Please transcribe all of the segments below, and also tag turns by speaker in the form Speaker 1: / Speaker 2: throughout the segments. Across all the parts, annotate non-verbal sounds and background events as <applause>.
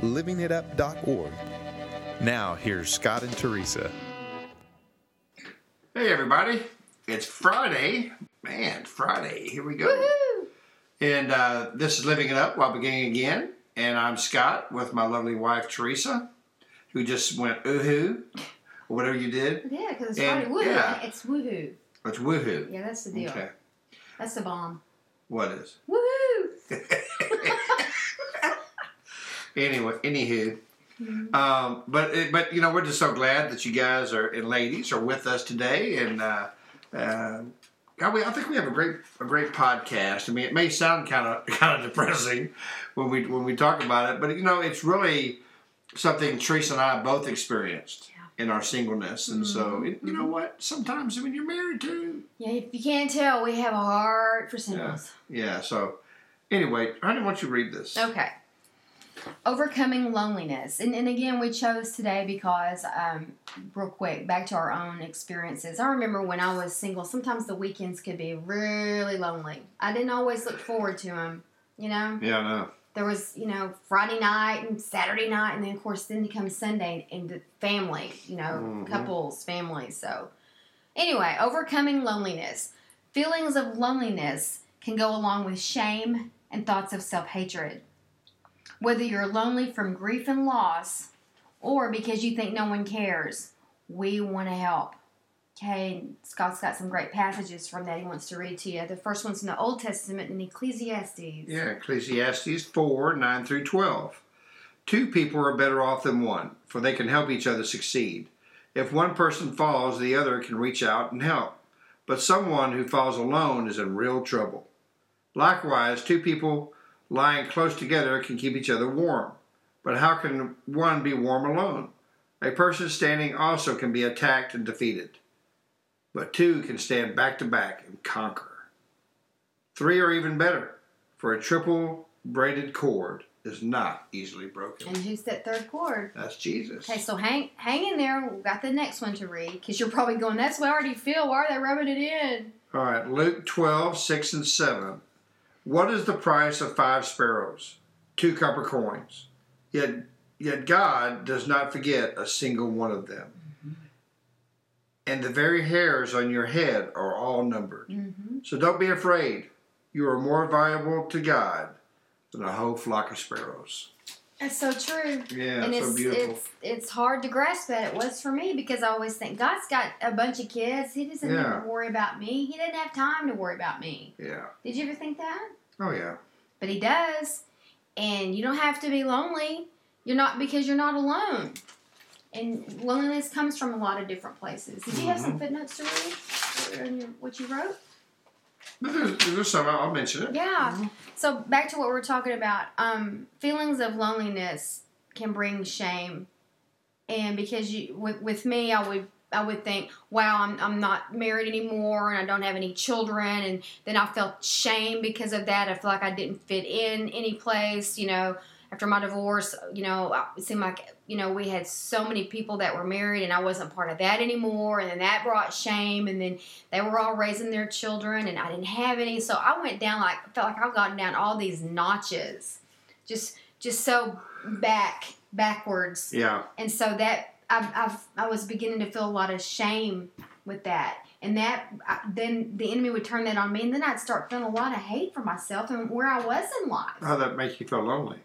Speaker 1: livingitup.org. Now, here's Scott and Teresa.
Speaker 2: Hey everybody, it's Friday. Man, Friday, here we go. And uh, this is Living It Up While Beginning Again. And I'm Scott with my lovely wife Teresa, who just went oohoo, or whatever you did.
Speaker 3: Yeah, because it's
Speaker 2: And-
Speaker 3: Friday. Woohoo.
Speaker 2: yeah.
Speaker 3: It's woohoo.
Speaker 2: It's woohoo.
Speaker 3: Yeah, that's the deal.
Speaker 2: Okay.
Speaker 3: That's the bomb.
Speaker 2: What is?
Speaker 3: Woohoo! <laughs>
Speaker 2: Anyway, anywho.
Speaker 3: Mm-hmm.
Speaker 2: Um, but it, but you know we're just so glad that you guys are and ladies are with us today, and uh, uh, yeah, we, I think we have a great a great podcast. I mean, it may sound kind of <laughs> kind of depressing when we when we talk about it, but you know it's really something Teresa and I both experienced
Speaker 3: Yeah.
Speaker 2: in our singleness, and so it, you know what? Sometimes when you're married too,
Speaker 3: Yeah, if you can't tell, we have a heart for singles.
Speaker 2: yeah. So anyway, honey, why don't you read this?
Speaker 3: Okay. Overcoming loneliness. And, and again, we chose today because, um, real quick, back to our own experiences. I remember when I was single, sometimes the weekends could be really lonely. I didn't always look forward to them, you know?
Speaker 2: Yeah, I know.
Speaker 3: there was you know Friday night and Saturday night, and then of course then comes Sunday and the family, you know,
Speaker 2: Mhm.
Speaker 3: couples, families. So anyway, overcoming loneliness. Feelings of loneliness can go along with shame and thoughts of self hatred. Whether you're lonely from grief and loss, or because you think no one cares, we want to help. Okay, Scott's got some great passages from that he wants to read to you. The first one's in the Old Testament in Ecclesiastes.
Speaker 2: Yeah, Ecclesiastes 4 9 through 12. Two people are better off than one, for they can help each other succeed. If one person falls, the other can reach out and help. But someone who falls alone is in real trouble. Likewise, two people lying close together can keep each other warm. But how can one be warm alone? A person standing also can be attacked and defeated. But two can stand back to back and conquer. Three are even better, for a triple braided cord is not easily broken.
Speaker 3: And who's that third cord?
Speaker 2: That's Jesus.
Speaker 3: Okay, so hang hang in there. We've got the next one to read because you're probably going, that's what I already feel. Why are they rubbing it in?
Speaker 2: All right, Luke 12, 6 and 7. What is the price of five sparrows? Two copper coins. Yet, yet God does not forget a single one of them. And the very hairs on your head are all numbered.
Speaker 3: Mm-hmm.
Speaker 2: So don't be afraid. You are more valuable to God than a whole flock of sparrows.
Speaker 3: That's so true.
Speaker 2: Yeah,
Speaker 3: and
Speaker 2: so
Speaker 3: it's,
Speaker 2: beautiful.
Speaker 3: it's it's hard to grasp that. It was for me because I always think God's got a bunch of kids. He doesn't
Speaker 2: Yeah.
Speaker 3: need to worry about me. He didn't have time to worry about me.
Speaker 2: yeah.
Speaker 3: Did you ever think that?
Speaker 2: Oh, yeah.
Speaker 3: But he does. And you don't have to be lonely. You're not because you're not alone. And loneliness comes from a lot of different places. Did you have some mm-hmm. footnotes to read? What you wrote?
Speaker 2: There's, there's some, I'll mention it.
Speaker 3: Yeah. So back to what we're talking about. Um, feelings of loneliness can bring shame, and because you with, with me, I would I would think, wow, I'm I'm not married anymore, and I don't have any children, and then I felt shame because of that. I feel like I didn't fit in any place, you know. After my divorce, you know, it seemed like you know we had so many people that were married, and I wasn't part of that anymore, and then that brought shame, and then they were all raising their children and I didn't have any. So I went down like I felt like I've gotten down all these notches. Just just so back backwards.
Speaker 2: Yeah.
Speaker 3: And so that I I've, I was beginning to feel a lot of shame with that. And that I, then the enemy would turn that on me and then I'd start feeling a lot of hate for myself and where I was in life.
Speaker 2: How that makes you feel lonely?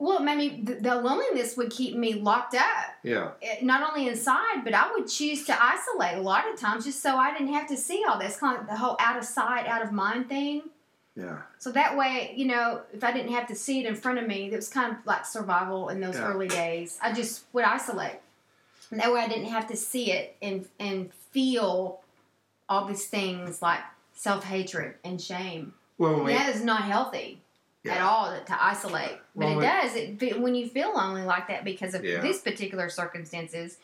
Speaker 3: Well, it made me the, the loneliness would keep me locked up
Speaker 2: Yeah.
Speaker 3: eh, not only inside, but I would choose to isolate a lot of times just so I didn't have to see all this kind of the whole out of sight, out of mind thing.
Speaker 2: Yeah.
Speaker 3: So that way, you know, if I didn't have to see it in front of me, it was kind of like survival in those
Speaker 2: Yeah.
Speaker 3: early days. I just would isolate. And that way I didn't have to see it and and feel all these things like self hatred and shame.
Speaker 2: Well, when we,
Speaker 3: that is not healthy. At all to, to isolate. But
Speaker 2: Well,
Speaker 3: it does. It when you feel lonely like that because of
Speaker 2: Yeah.
Speaker 3: these particular circumstances.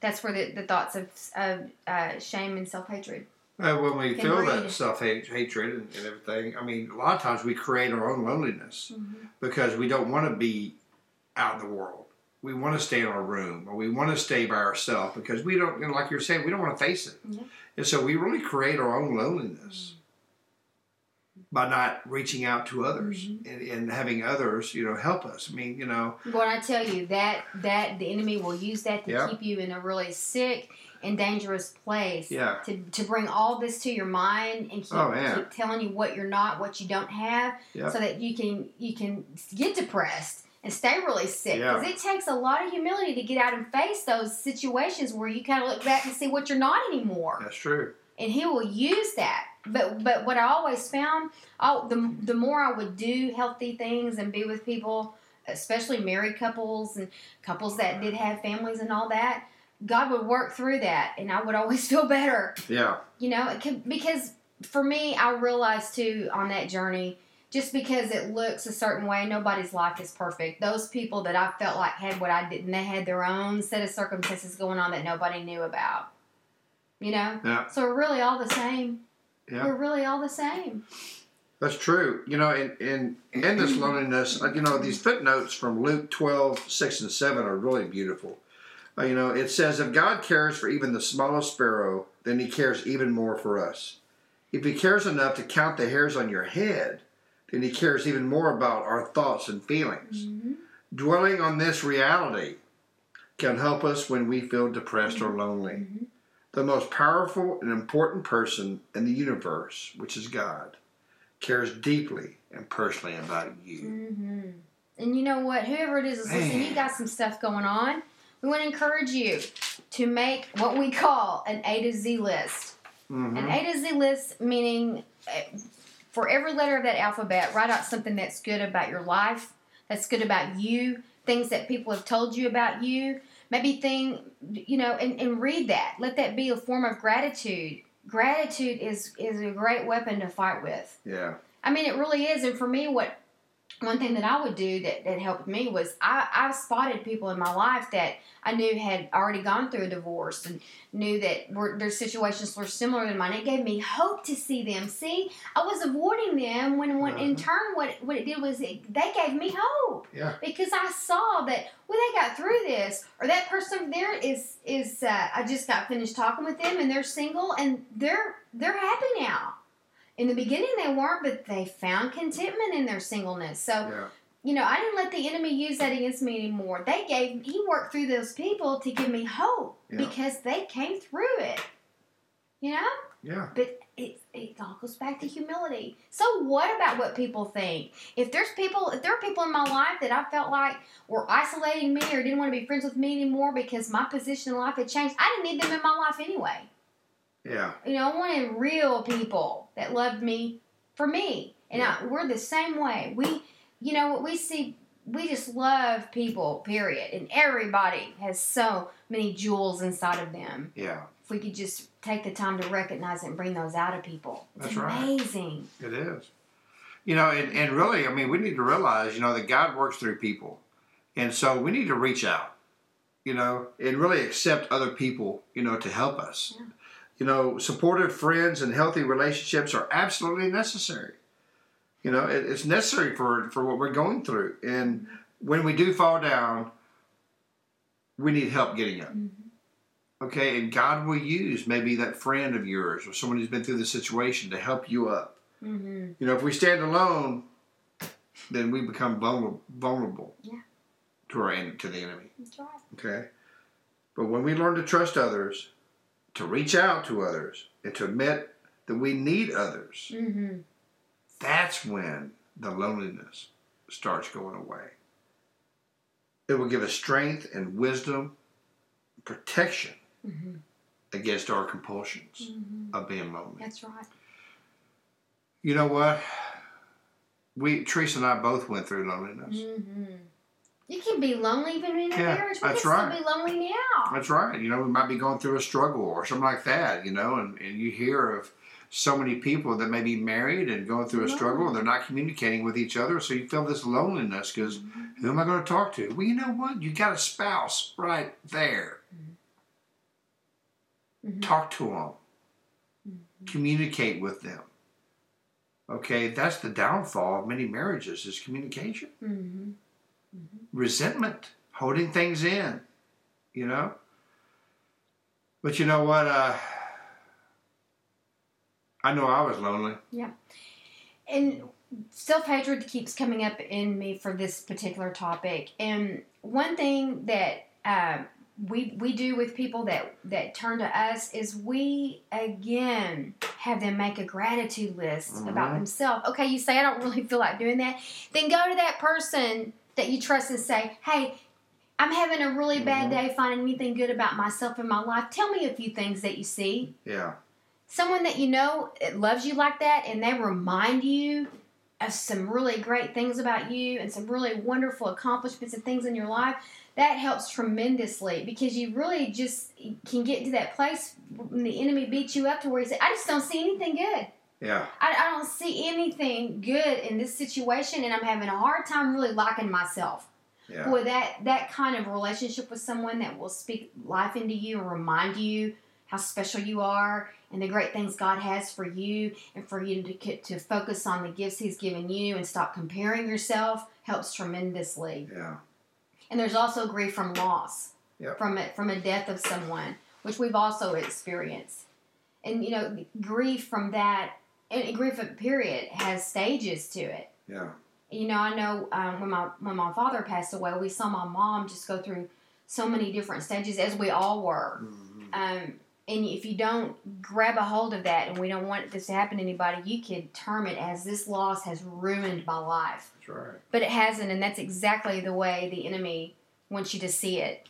Speaker 3: That's where the, the thoughts of, of uh, shame and self hatred.
Speaker 2: Uh, when we feel
Speaker 3: breed.
Speaker 2: that self hatred and, and everything, I mean, a lot of times we create our own loneliness because we don't want to be out in the world. We want to stay in our room or we want to stay by ourselves because we don't, you know, like you're saying, we don't want to face it.
Speaker 3: Yeah.
Speaker 2: And so we really create our own loneliness by not reaching out to others
Speaker 3: Mm-hmm.
Speaker 2: and, and having others, you know, help us. I mean, you know,
Speaker 3: But I tell you that that the enemy will use that to
Speaker 2: Yeah.
Speaker 3: keep you in a really sick and dangerous place.
Speaker 2: yeah,
Speaker 3: To, to bring all this to your mind and keep,
Speaker 2: Oh,
Speaker 3: keep telling you what you're not, what you don't have,
Speaker 2: Yeah.
Speaker 3: so that you can you can get depressed and stay really sick.
Speaker 2: Yeah.
Speaker 3: Because it takes a lot of humility to get out and face those situations where you kind of look back and see what you're not anymore
Speaker 2: that's true.
Speaker 3: and he will use that. But but what I always found, oh, the the more I would do healthy things and be with people, especially married couples and couples that did have families and all that, God would work through that, and I would always <laughs> feel better.
Speaker 2: Yeah,
Speaker 3: You know, it could, because for me, I realized too on that journey. Just because it looks a certain way, nobody's life is perfect. Those people that I felt like had what I didn't, they had their own set of circumstances going on that nobody knew about. You know?
Speaker 2: yeah,
Speaker 3: So we're really all the same.
Speaker 2: Yeah.
Speaker 3: We're really all the same.
Speaker 2: That's true. You know, in, in, in this loneliness, you know, these footnotes from Luke 12, 6 and 7 are really beautiful. Uh, you know, it says, If God cares for even the smallest sparrow, then he cares even more for us. If he cares enough to count the hairs on your head, then he cares even more about our thoughts and feelings. Dwelling on this reality can help us when we feel depressed or lonely. The most powerful and important person in the universe, which is God, cares deeply and personally about you.
Speaker 3: hmm And you know what? Whoever it is is listening, you got some stuff going on. We want to encourage you to make what we call an A to Z list.
Speaker 2: Mhm.
Speaker 3: An A to Z list meaning uh, for every letter of that alphabet, write out something that's good about your life, that's good about you, things that people have told you about you. Maybe thing, you know, and, and read that. Let that be a form of gratitude. Gratitude is is a great weapon to fight with.
Speaker 2: Yeah.
Speaker 3: I mean, it really is. And for me, what one thing that I would do that, that helped me was I, I spotted people in my life that I knew had already gone through a divorce and knew that were, their situations were similar to mine. It gave me hope to see them. See, I was avoiding them when, when in
Speaker 2: Mhm.
Speaker 3: turn, what, what it did was it, they gave me hope
Speaker 2: Yeah.
Speaker 3: because I saw that well they got through this or that person over there is is uh, I just got finished talking with them and they're single and they're they're happy now. In the beginning they weren't, but they found contentment in their singleness. So
Speaker 2: Yeah.
Speaker 3: you know I didn't let the enemy use that against me anymore. They gave he worked through those people to give me hope
Speaker 2: Yeah.
Speaker 3: because they came through it. You know.
Speaker 2: Yeah.
Speaker 3: But it, it all goes back to humility. So what about what people think? If there's people, if there are people in my life that I felt like were isolating me or didn't want to be friends with me anymore because my position in life had changed, I didn't need them in my life anyway.
Speaker 2: Yeah.
Speaker 3: You know, I wanted real people that loved me for me, and I, we're the same way. We, you know, what we see. We just love people, period. And everybody has so many jewels inside of them
Speaker 2: Yeah.
Speaker 3: if we could just take the time to recognize it and bring those out of people. It's
Speaker 2: That's right.
Speaker 3: amazing.
Speaker 2: It is. You know, and, and really, I mean, we need to realize, you know, that God works through people. And so we need to reach out, you know, and really accept other people, you know, to help us.
Speaker 3: Yeah.
Speaker 2: You know, supportive friends and healthy relationships are absolutely necessary. You know, it, it's necessary for, for what we're going through. And when we do fall down, we need help getting up. Okay, and God will use maybe that friend of yours or someone who's been through the situation to help you up.
Speaker 3: Mm-hmm.
Speaker 2: You know, if we stand alone, then we become vulnerable, vulnerable
Speaker 3: Yeah.
Speaker 2: to our to the enemy.
Speaker 3: Right.
Speaker 2: Okay, but when we learn to trust others, to reach out to others, and to admit that we need others,
Speaker 3: Mm-hmm.
Speaker 2: that's when the loneliness starts going away. It will give us strength and wisdom, protection
Speaker 3: Mm-hmm.
Speaker 2: against our compulsions
Speaker 3: Mm-hmm.
Speaker 2: of being lonely.
Speaker 3: That's right.
Speaker 2: You know what? We Teresa and I both went through loneliness.
Speaker 3: Mm-hmm. You can be lonely even in a
Speaker 2: Yeah,
Speaker 3: marriage. We
Speaker 2: that's
Speaker 3: can
Speaker 2: right.
Speaker 3: be lonely now.
Speaker 2: That's right. You know, we might be going through a struggle or something like that, you know, and, and you hear of so many people that may be married and going through a struggle and they're not communicating with each other. So you feel this loneliness because who am I going to talk to? Well, you know what? You got a spouse right there.
Speaker 3: Mhm.
Speaker 2: Talk to them. Communicate with them. Okay, that's the downfall of many marriages is communication.
Speaker 3: Mm-hmm.
Speaker 2: resentment, holding things in, you know. But you know what? Uh, I know I was lonely. Yeah.
Speaker 3: And self hatred keeps coming up in me for this particular topic. And one thing that um, we we do with people that that turn to us is we again have them make a gratitude list about
Speaker 2: Mhm.
Speaker 3: themselves. Okay, you say I don't really feel like doing that. Then go to that person that you trust and say, "Hey." I'm having a really bad
Speaker 2: Mhm.
Speaker 3: day finding anything good about myself in my life. Tell me a few things that you see
Speaker 2: Yeah,
Speaker 3: someone that you know it loves you like that and they remind you of some really great things about you and some really wonderful accomplishments and things in your life that helps tremendously because you really just can get to that place when the enemy beats you up to where you say i just don't see anything good
Speaker 2: yeah,
Speaker 3: I, I don't see anything good in this situation and i'm having a hard time really liking myself
Speaker 2: yeah,
Speaker 3: Boy, that that kind of relationship with someone that will speak life into you and remind you how special you are and the great things God has for you, and for you to to focus on the gifts He's given you and stop comparing yourself helps tremendously.
Speaker 2: yeah,
Speaker 3: And there's also grief from loss,
Speaker 2: Yep.
Speaker 3: from a, from a death of someone, which we've also experienced. And you know, grief from that, and grief period has stages to it
Speaker 2: yeah,
Speaker 3: you know, I know um, when my when my father passed away, we saw my mom just go through so many different stages, as we all were.
Speaker 2: Mhm.
Speaker 3: Um, and if you don't grab a hold of that, and we don't want this to happen to anybody, you could term it as this loss has ruined my life.
Speaker 2: that's right.
Speaker 3: But it hasn't, and that's exactly the way the enemy wants you to see it.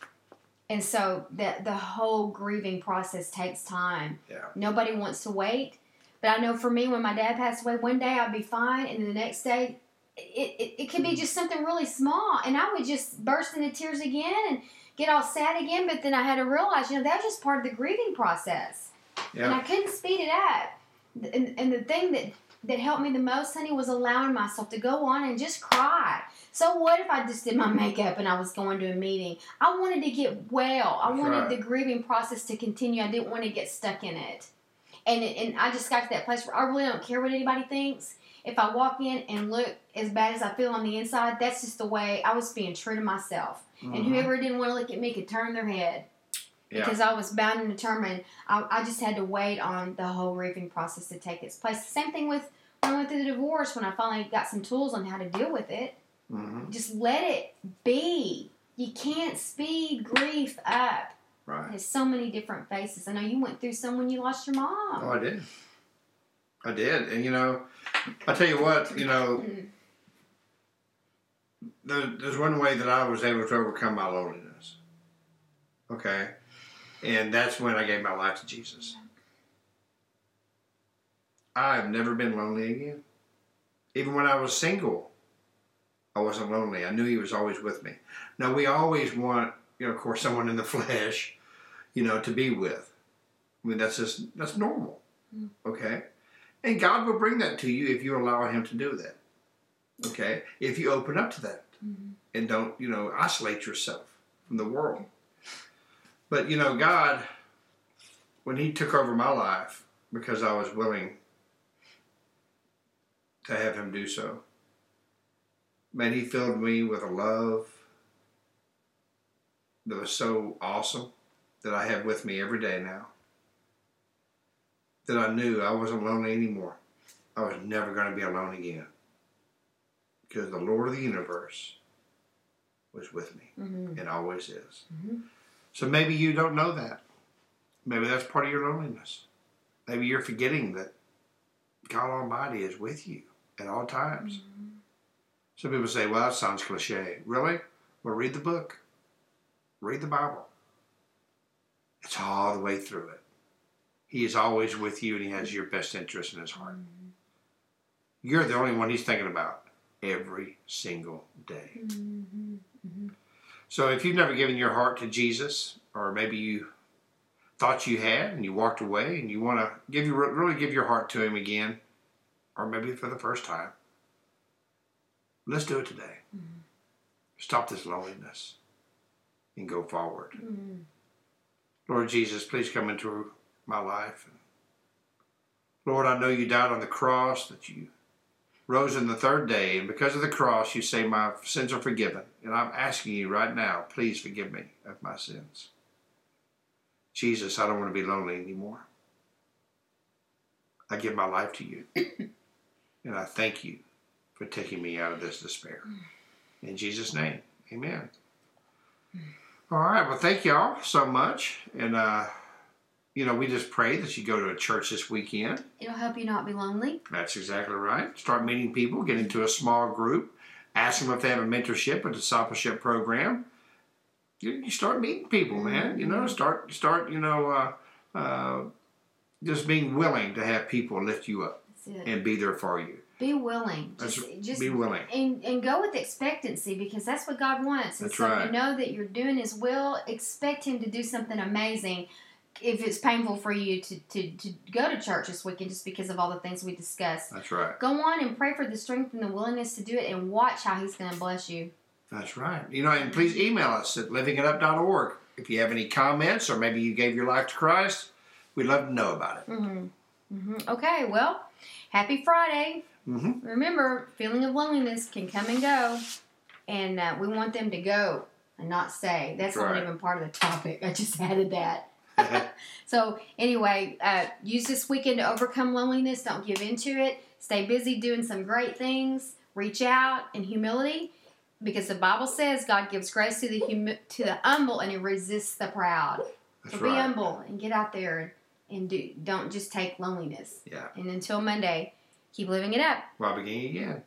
Speaker 3: And so the the whole grieving process takes time.
Speaker 2: Yeah.
Speaker 3: Nobody wants to wait. But I know for me, when my dad passed away, one day I'd be fine, and the next day, it, it, it could be just something really small, and I would just burst into tears again and get all sad again. But then I had to realize, you know, that was just part of the grieving process, and I couldn't speed it up. And, and the thing that that helped me the most, honey, was allowing myself to go on and just cry. So what if I just did my makeup and I was going to a meeting? I wanted to get well. I
Speaker 2: That's
Speaker 3: wanted
Speaker 2: right.
Speaker 3: the grieving process to continue. I didn't want to get stuck in it. And and I just got to that place where I really don't care what anybody thinks. If I walk in and look as bad as I feel on the inside, that's just the way I was being true to myself. And
Speaker 2: Mhm.
Speaker 3: whoever didn't want to look at me could turn their head
Speaker 2: yeah,
Speaker 3: because I was bound and determined. I, I just had to wait on the whole grieving process to take its place. Same thing with when I went through the divorce. When I finally got some tools on how to deal with it,
Speaker 2: Mhm.
Speaker 3: just let it be. You can't speed grief up.
Speaker 2: Right.
Speaker 3: has so many different faces. I know you went through some when you lost your mom.
Speaker 2: Oh, I did. I did, and you know, I tell you what, you know,
Speaker 3: Mm.
Speaker 2: there, there's one way that I was able to overcome my loneliness. Okay, and that's when I gave my life to Jesus. I've never been lonely again. Even when I was single, I wasn't lonely. I knew He was always with me. Now we always want, you know, of course, someone in the <laughs> flesh, you know, to be with. I mean, that's just that's normal.
Speaker 3: Mm.
Speaker 2: Okay, and God will bring that to you if you allow Him to do that. Okay, if you open up to that
Speaker 3: Mhm.
Speaker 2: and don't, you know, isolate yourself from the world. But you know, God, when He took over my life because I was willing to have Him do so, man, He filled me with a love that was so awesome that I have with me every day now. That I knew I wasn't lonely anymore. I was never going to be alone again because the Lord of the universe was with me
Speaker 3: Mhm.
Speaker 2: and always is.
Speaker 3: Mhm.
Speaker 2: So maybe you don't know that. Maybe that's part of your loneliness. Maybe you're forgetting that God Almighty is with you at all times. Some people say, well, that sounds cliche. Really? Well, read the book, read the Bible. It's all the way through it. He is always with you and He has your best interest in His heart. You're the only one He's thinking about every single day.
Speaker 3: Mhm.
Speaker 2: So if you've never given your heart to Jesus, or maybe you thought you had and you walked away and you want to give you really give your heart to him again or maybe for the first time let's do it today
Speaker 3: Mhm.
Speaker 2: stop this loneliness and go forward
Speaker 3: Mhm.
Speaker 2: lord jesus please come into my life lord i know you died on the cross that you rose on the third day and because of the cross you say my sins are forgiven and i'm asking you right now please forgive me of my sins Jesus, I don't want to be lonely anymore. I give my life to you. <coughs> and I thank you for taking me out of this despair. In Jesus' name, amen. All right, well, thank y'all so much. And, uh, you know, we just pray that you go to a church this weekend.
Speaker 3: It'll help you not be lonely.
Speaker 2: That's exactly right. Start meeting people, get into a small group, ask them if they have a mentorship, a discipleship program you, you start meeting people, man. You know, start start you know uh, uh, just being willing to have people lift you up and be there for you.
Speaker 3: Be willing. Just, just
Speaker 2: be willing.
Speaker 3: and and go with expectancy because that's what God wants. And
Speaker 2: That's
Speaker 3: so
Speaker 2: right.
Speaker 3: you know that you're doing His will. Expect Him to do something amazing. If it's painful for you to, to, to go to church this weekend just because of all the things we discussed,
Speaker 2: That's right.
Speaker 3: go on and pray for the strength and the willingness to do it and watch how He's going to bless you.
Speaker 2: That's right. You know, and please email us at livingitup.org if you have any comments or maybe you gave your life to Christ. We'd love to know about it.
Speaker 3: hmm hmm Okay, well, happy Friday.
Speaker 2: Mm-hmm.
Speaker 3: Remember, feeling of loneliness can come and go, and uh, we want them to go and not stay. That's
Speaker 2: That's
Speaker 3: not even part of the topic. I just added that. <laughs> So anyway, uh, use this weekend to overcome loneliness. Don't give into it. Stay busy doing some great things. Reach out in humility, because the Bible says God gives grace to the humi- to the humble and He resists the proud.
Speaker 2: That's
Speaker 3: so be humble and get out there and do. Don't just take loneliness.
Speaker 2: Yeah.
Speaker 3: And until Monday, keep living it up.
Speaker 2: Well, beginning again.